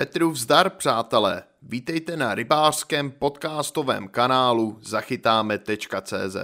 Petru vzdar, přátelé. Vítejte na rybářském podcastovém kanálu zachytáme.cz.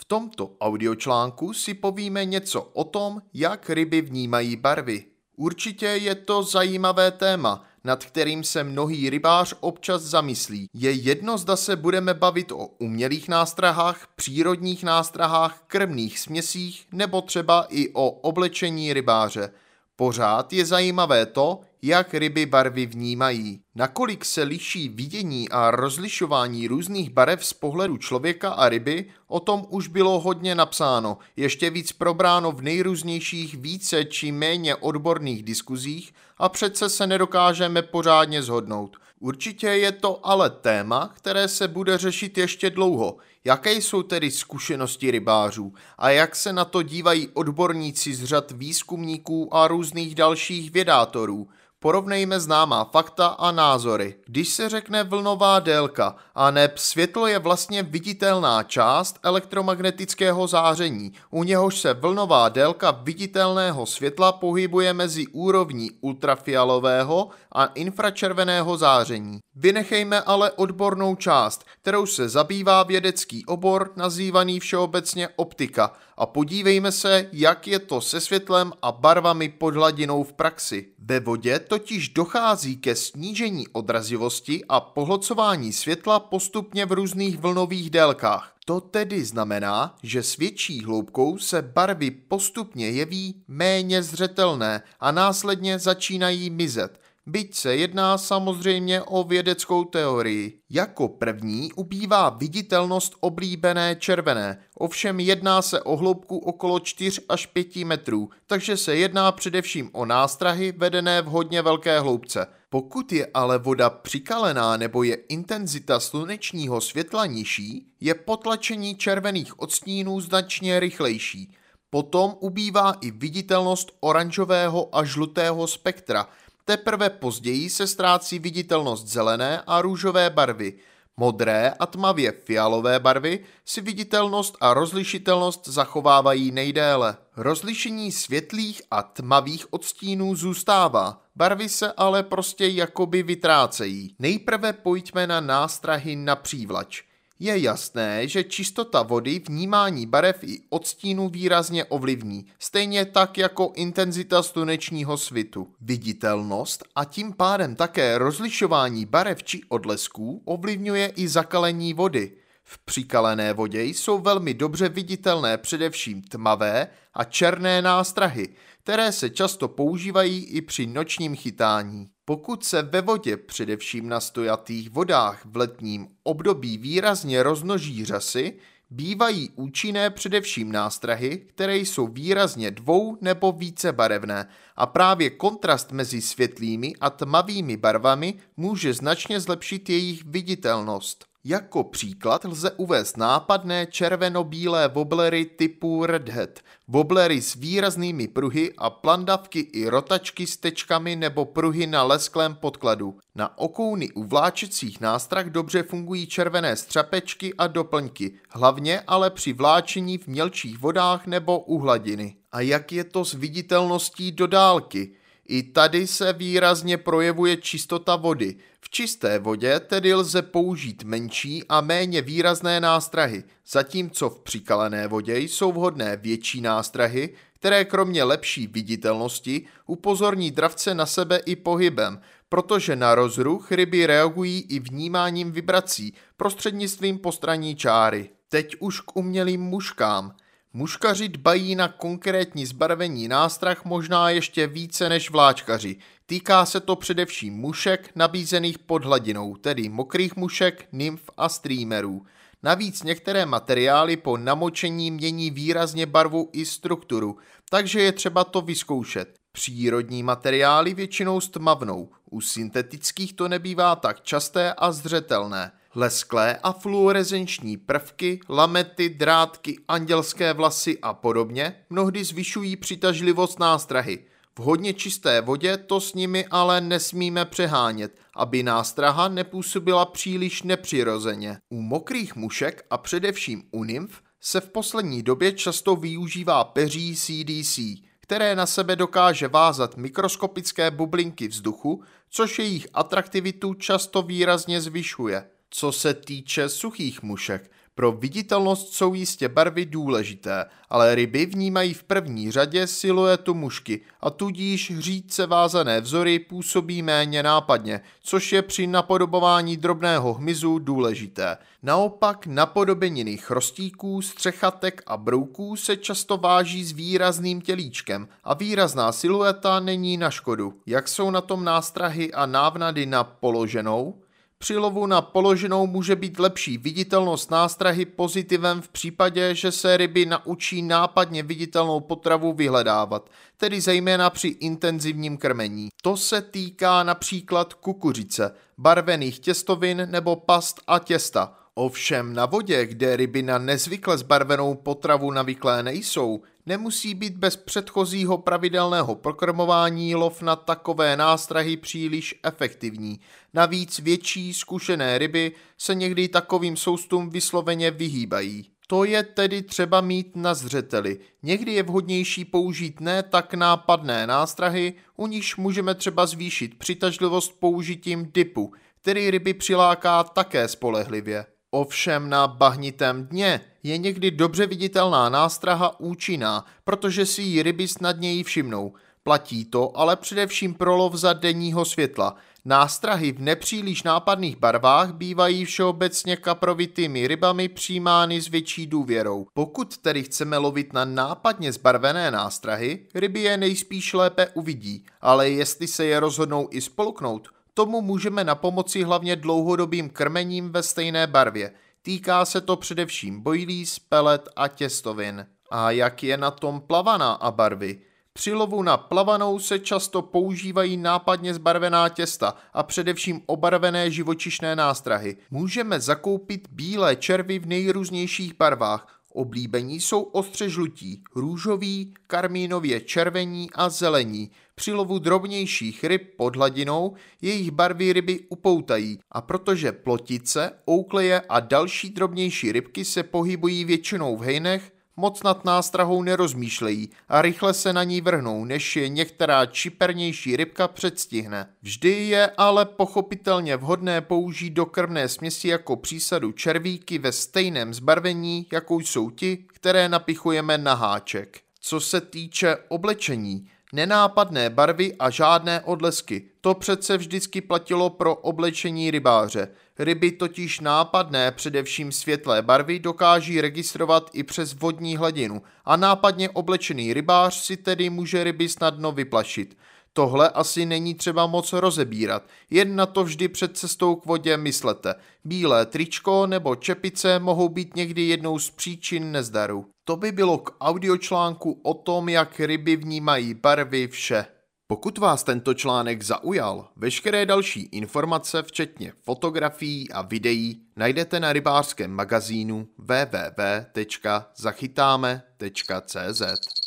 V tomto audiočlánku si povíme něco o tom, jak ryby vnímají barvy. Určitě je to zajímavé téma, nad kterým se mnohý rybář občas zamyslí. Je jedno, zda se budeme bavit o umělých nástrahách, přírodních nástrahách, krmných směsích nebo třeba i o oblečení rybáře. Pořád je zajímavé to, jak ryby barvy vnímají. Nakolik se liší vidění a rozlišování různých barev z pohledu člověka a ryby, o tom už bylo hodně napsáno, ještě víc probráno v nejrůznějších více či méně odborných diskuzích a přece se nedokážeme pořádně zhodnout. Určitě je to ale téma, které se bude řešit ještě dlouho. Jaké jsou tedy zkušenosti rybářů a jak se na to dívají odborníci z řad výzkumníků a různých dalších vědátorů? Porovnejme známá fakta a názory. Když se řekne vlnová délka a neb světlo je vlastně viditelná část elektromagnetického záření, u něhož se vlnová délka viditelného světla pohybuje mezi úrovní ultrafialového a infračerveného záření. Vynechejme ale odbornou část, kterou se zabývá vědecký obor nazývaný všeobecně optika a podívejme se, jak je to se světlem a barvami pod hladinou v praxi. Ve vodě totiž dochází ke snížení odrazivosti a pohlcování světla postupně v různých vlnových délkách. To tedy znamená, že s větší hloubkou se barvy postupně jeví méně zřetelné a následně začínají mizet byť se jedná samozřejmě o vědeckou teorii. Jako první ubývá viditelnost oblíbené červené, ovšem jedná se o hloubku okolo 4 až 5 metrů, takže se jedná především o nástrahy vedené v hodně velké hloubce. Pokud je ale voda přikalená nebo je intenzita slunečního světla nižší, je potlačení červených odstínů značně rychlejší. Potom ubývá i viditelnost oranžového a žlutého spektra – Teprve později se ztrácí viditelnost zelené a růžové barvy. Modré a tmavě fialové barvy si viditelnost a rozlišitelnost zachovávají nejdéle. Rozlišení světlých a tmavých odstínů zůstává, barvy se ale prostě jakoby vytrácejí. Nejprve pojďme na nástrahy na přívlač. Je jasné, že čistota vody vnímání barev i odstínu výrazně ovlivní, stejně tak jako intenzita slunečního svitu. Viditelnost a tím pádem také rozlišování barev či odlesků ovlivňuje i zakalení vody. V přikalené vodě jsou velmi dobře viditelné především tmavé a černé nástrahy, které se často používají i při nočním chytání. Pokud se ve vodě, především na stojatých vodách v letním období výrazně roznoží řasy, bývají účinné především nástrahy, které jsou výrazně dvou nebo více barevné a právě kontrast mezi světlými a tmavými barvami může značně zlepšit jejich viditelnost. Jako příklad lze uvést nápadné červeno-bílé woblery typu Redhead, woblery s výraznými pruhy a plandavky i rotačky s tečkami nebo pruhy na lesklém podkladu. Na okouny u vláčecích nástrah dobře fungují červené střapečky a doplňky, hlavně ale při vláčení v mělčích vodách nebo u hladiny. A jak je to s viditelností do dálky? I tady se výrazně projevuje čistota vody. V čisté vodě tedy lze použít menší a méně výrazné nástrahy, zatímco v přikalené vodě jsou vhodné větší nástrahy, které kromě lepší viditelnosti upozorní dravce na sebe i pohybem, protože na rozruch ryby reagují i vnímáním vibrací prostřednictvím postranní čáry. Teď už k umělým muškám – Muškaři dbají na konkrétní zbarvení nástrah možná ještě více než vláčkaři. Týká se to především mušek nabízených pod hladinou, tedy mokrých mušek, nymf a streamerů. Navíc některé materiály po namočení mění výrazně barvu i strukturu, takže je třeba to vyzkoušet. Přírodní materiály většinou stmavnou, u syntetických to nebývá tak časté a zřetelné. Lesklé a fluorescenční prvky, lamety, drátky, andělské vlasy a podobně mnohdy zvyšují přitažlivost nástrahy. V hodně čisté vodě to s nimi ale nesmíme přehánět, aby nástraha nepůsobila příliš nepřirozeně. U mokrých mušek a především u nymf se v poslední době často využívá peří CDC, které na sebe dokáže vázat mikroskopické bublinky vzduchu, což jejich atraktivitu často výrazně zvyšuje. Co se týče suchých mušek, pro viditelnost jsou jistě barvy důležité, ale ryby vnímají v první řadě siluetu mušky a tudíž řídce vázané vzory působí méně nápadně, což je při napodobování drobného hmyzu důležité. Naopak napodobeniny chrostíků, střechatek a brouků se často váží s výrazným tělíčkem a výrazná silueta není na škodu. Jak jsou na tom nástrahy a návnady na položenou? Při lovu na položenou může být lepší viditelnost nástrahy pozitivem v případě, že se ryby naučí nápadně viditelnou potravu vyhledávat, tedy zejména při intenzivním krmení. To se týká například kukuřice, barvených těstovin nebo past a těsta. Ovšem na vodě, kde ryby na nezvykle zbarvenou potravu navyklé nejsou, nemusí být bez předchozího pravidelného prokrmování lov na takové nástrahy příliš efektivní. Navíc větší zkušené ryby se někdy takovým soustům vysloveně vyhýbají. To je tedy třeba mít na zřeteli. Někdy je vhodnější použít ne tak nápadné nástrahy, u níž můžeme třeba zvýšit přitažlivost použitím dipu, který ryby přiláká také spolehlivě. Ovšem na bahnitém dně je někdy dobře viditelná nástraha účinná, protože si ji ryby snadněji všimnou. Platí to ale především pro lov za denního světla. Nástrahy v nepříliš nápadných barvách bývají všeobecně kaprovitými rybami přijímány s větší důvěrou. Pokud tedy chceme lovit na nápadně zbarvené nástrahy, ryby je nejspíš lépe uvidí, ale jestli se je rozhodnou i spolknout, Tomu můžeme na pomoci hlavně dlouhodobým krmením ve stejné barvě. Týká se to především bojlíz, pelet a těstovin. A jak je na tom plavaná a barvy? Při lovu na plavanou se často používají nápadně zbarvená těsta a především obarvené živočišné nástrahy. Můžeme zakoupit bílé červy v nejrůznějších barvách. Oblíbení jsou ostře žlutí, růžový, karmínově červení a zelení. Při lovu drobnějších ryb pod hladinou jejich barvy ryby upoutají a protože plotice, oukleje a další drobnější rybky se pohybují většinou v hejnech, moc nad nástrahou nerozmýšlejí a rychle se na ní vrhnou, než je některá čipernější rybka předstihne. Vždy je ale pochopitelně vhodné použít do krvné směsi jako přísadu červíky ve stejném zbarvení, jakou jsou ti, které napichujeme na háček. Co se týče oblečení, nenápadné barvy a žádné odlesky. To přece vždycky platilo pro oblečení rybáře. Ryby totiž nápadné, především světlé barvy, dokáží registrovat i přes vodní hladinu a nápadně oblečený rybář si tedy může ryby snadno vyplašit. Tohle asi není třeba moc rozebírat, jen na to vždy před cestou k vodě myslete. Bílé tričko nebo čepice mohou být někdy jednou z příčin nezdaru. To by bylo k audiočlánku o tom, jak ryby vnímají barvy vše. Pokud vás tento článek zaujal, veškeré další informace, včetně fotografií a videí, najdete na rybářském magazínu www.zachytáme.cz.